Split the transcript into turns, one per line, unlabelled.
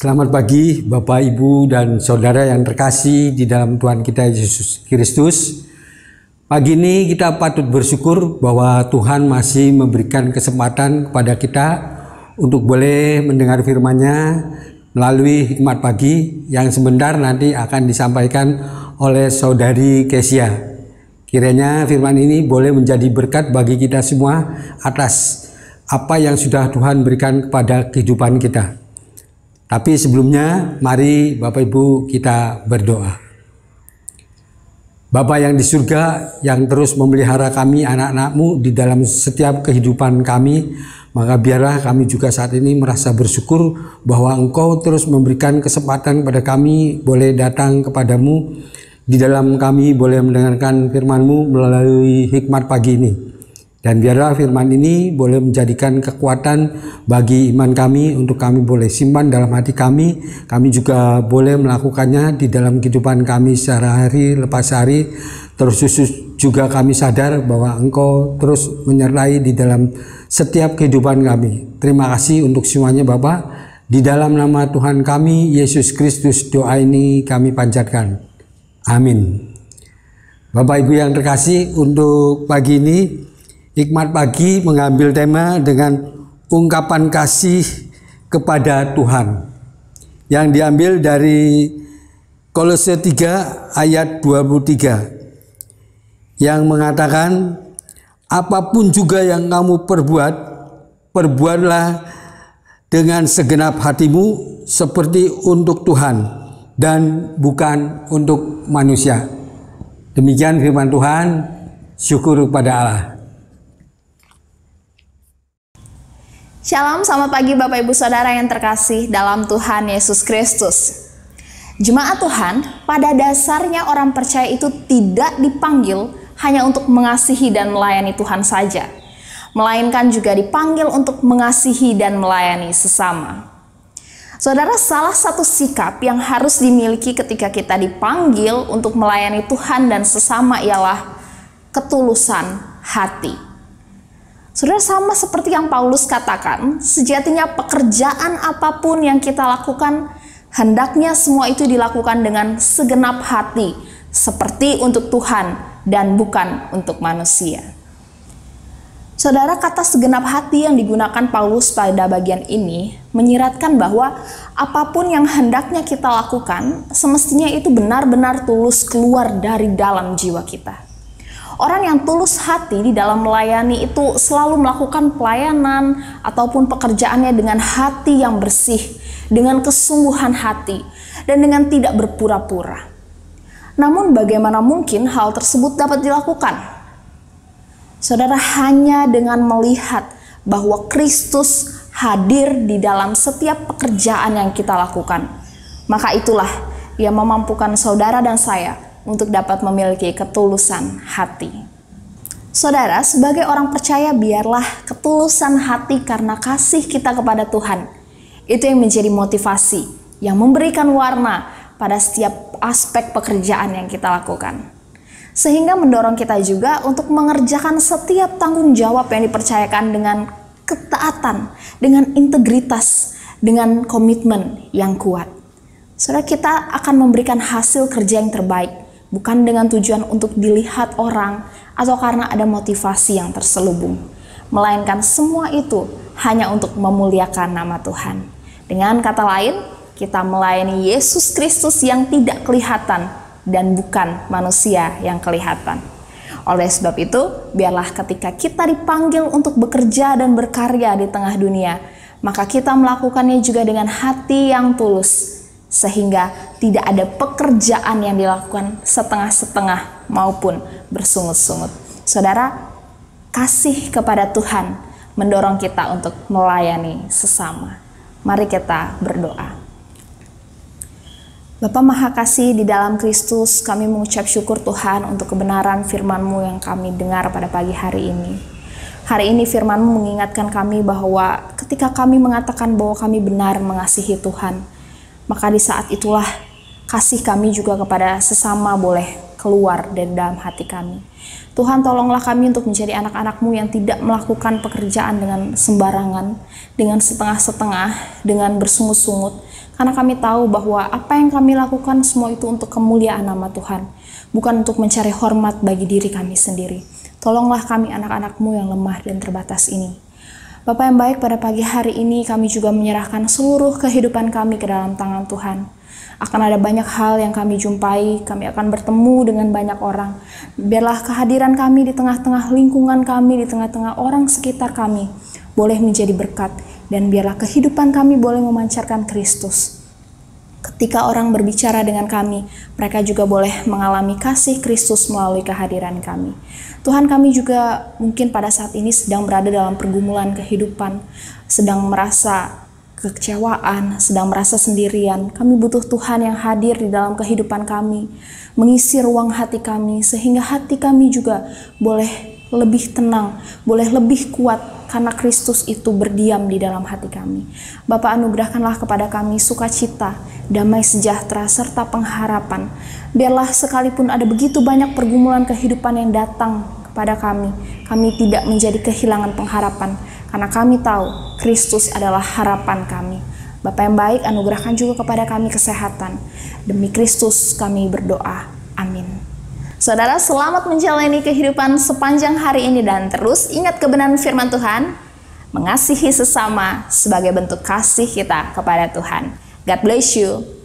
Selamat pagi Bapak, Ibu, dan Saudara yang terkasih di dalam Tuhan kita Yesus Kristus. Pagi ini kita patut bersyukur bahwa Tuhan masih memberikan kesempatan kepada kita untuk boleh mendengar firman-Nya melalui hikmat pagi yang sebentar nanti akan disampaikan oleh Saudari Kesia. Kiranya firman ini boleh menjadi berkat bagi kita semua atas apa yang sudah Tuhan berikan kepada kehidupan kita. Tapi sebelumnya mari Bapak Ibu kita berdoa. Bapa yang di surga yang terus memelihara kami anak-anakmu di dalam setiap kehidupan kami, maka biarlah kami juga saat ini merasa bersyukur bahwa Engkau terus memberikan kesempatan kepada kami boleh datang kepadamu di dalam kami boleh mendengarkan firman-Mu melalui hikmat pagi ini. Dan biarlah firman ini boleh menjadikan kekuatan bagi iman kami untuk kami boleh simpan dalam hati kami. Kami juga boleh melakukannya di dalam kehidupan kami secara hari lepas hari. Terus juga kami sadar bahwa Engkau terus menyertai di dalam setiap kehidupan kami. Terima kasih untuk semuanya Bapak. Di dalam nama Tuhan kami, Yesus Kristus, doa ini kami panjatkan. Amin. Bapak Ibu yang terkasih, untuk pagi ini Hikmat pagi mengambil tema dengan ungkapan kasih kepada Tuhan yang diambil dari Kolose 3 ayat 23 yang mengatakan apa pun juga yang kamu perbuat perbuatlah dengan segenap hatimu seperti untuk Tuhan dan bukan untuk manusia. Demikian firman Tuhan, syukur kepada Allah.
Shalom, selamat pagi Bapak Ibu Saudara yang terkasih dalam Tuhan Yesus Kristus. Jemaat Tuhan, pada dasarnya orang percaya itu tidak dipanggil hanya untuk mengasihi dan melayani Tuhan saja, melainkan juga dipanggil untuk mengasihi dan melayani sesama. Saudara, salah satu sikap yang harus dimiliki ketika kita dipanggil untuk melayani Tuhan dan sesama ialah ketulusan hati. Saudara sama seperti yang Paulus katakan, sejatinya pekerjaan apa pun yang kita lakukan hendaknya semua itu dilakukan dengan segenap hati, seperti untuk Tuhan dan bukan untuk manusia. Saudara, kata segenap hati yang digunakan Paulus pada bagian ini menyiratkan bahwa apa pun yang hendaknya kita lakukan, semestinya itu benar-benar tulus keluar dari dalam jiwa kita. Orang yang tulus hati di dalam melayani itu selalu melakukan pelayanan ataupun pekerjaannya dengan hati yang bersih, dengan kesungguhan hati, dan dengan tidak berpura-pura. Namun, bagaimana mungkin hal tersebut dapat dilakukan? Saudara, hanya dengan melihat bahwa Kristus hadir di dalam setiap pekerjaan yang kita lakukan, maka itulah yang memampukan saudara dan saya untuk dapat memiliki ketulusan hati. Saudara, sebagai orang percaya, biarlah ketulusan hati karena kasih kita kepada Tuhan. Itu yang menjadi motivasi, yang memberikan warna pada setiap aspek pekerjaan yang kita lakukan. Sehingga mendorong kita juga untuk mengerjakan setiap tanggung jawab yang dipercayakan dengan ketaatan, dengan integritas, dengan komitmen yang kuat. Saudara, kita akan memberikan hasil kerja yang terbaik bukan dengan tujuan untuk dilihat orang atau karena ada motivasi yang terselubung, melainkan semua itu hanya untuk memuliakan nama Tuhan. Dengan kata lain, kita melayani Yesus Kristus yang tidak kelihatan dan bukan manusia yang kelihatan. Oleh sebab itu, biarlah ketika kita dipanggil untuk bekerja dan berkarya di tengah dunia, maka kita melakukannya juga dengan hati yang tulus, sehingga tidak ada pekerjaan yang dilakukan setengah-setengah maupun bersungut-sungut. Saudara, kasih kepada Tuhan mendorong kita untuk melayani sesama. Mari kita berdoa. Bapa Maha Kasih di dalam Kristus, kami mengucap syukur Tuhan untuk kebenaran firman-Mu yang kami dengar pada pagi hari ini. Hari ini firman-Mu mengingatkan kami bahwa ketika kami mengatakan bahwa kami benar mengasihi Tuhan, maka di saat itulah kasih kami juga kepada sesama boleh keluar dari dalam hati kami. Tuhan tolonglah kami untuk menjadi anak-anakmu yang tidak melakukan pekerjaan dengan sembarangan, dengan setengah-setengah, dengan bersungut-sungut. Karena kami tahu bahwa apa yang kami lakukan semua itu untuk kemuliaan nama Tuhan, bukan untuk mencari hormat bagi diri kami sendiri. Tolonglah kami anak-anakmu yang lemah dan terbatas ini. Bapak yang baik pada pagi hari ini kami juga menyerahkan seluruh kehidupan kami ke dalam tangan Tuhan akan ada banyak hal yang kami jumpai, kami akan bertemu dengan banyak orang. Biarlah kehadiran kami di tengah-tengah lingkungan kami, di tengah-tengah orang sekitar kami, boleh menjadi berkat, dan biarlah kehidupan kami boleh memancarkan Kristus. Ketika orang berbicara dengan kami, mereka juga boleh mengalami kasih Kristus melalui kehadiran kami. Tuhan kami juga mungkin pada saat ini sedang berada dalam pergumulan kehidupan, sedang merasa kekecewaan, sedang merasa sendirian, kami butuh Tuhan yang hadir di dalam kehidupan kami, mengisi ruang hati kami, sehingga hati kami juga boleh lebih tenang, boleh lebih kuat karena Kristus itu berdiam di dalam hati kami. Bapak anugerahkanlah kepada kami sukacita, damai sejahtera, serta pengharapan. Biarlah sekalipun ada begitu banyak pergumulan kehidupan yang datang kepada kami, kami tidak menjadi kehilangan pengharapan, karena kami tahu Kristus adalah harapan kami. Bapak yang baik, anugerahkan juga kepada kami kesehatan. Demi Kristus kami berdoa. Saudara, selamat menjalani kehidupan sepanjang hari ini dan terus ingat kebenaran firman Tuhan, mengasihi sesama sebagai bentuk kasih kita kepada Tuhan. God bless you.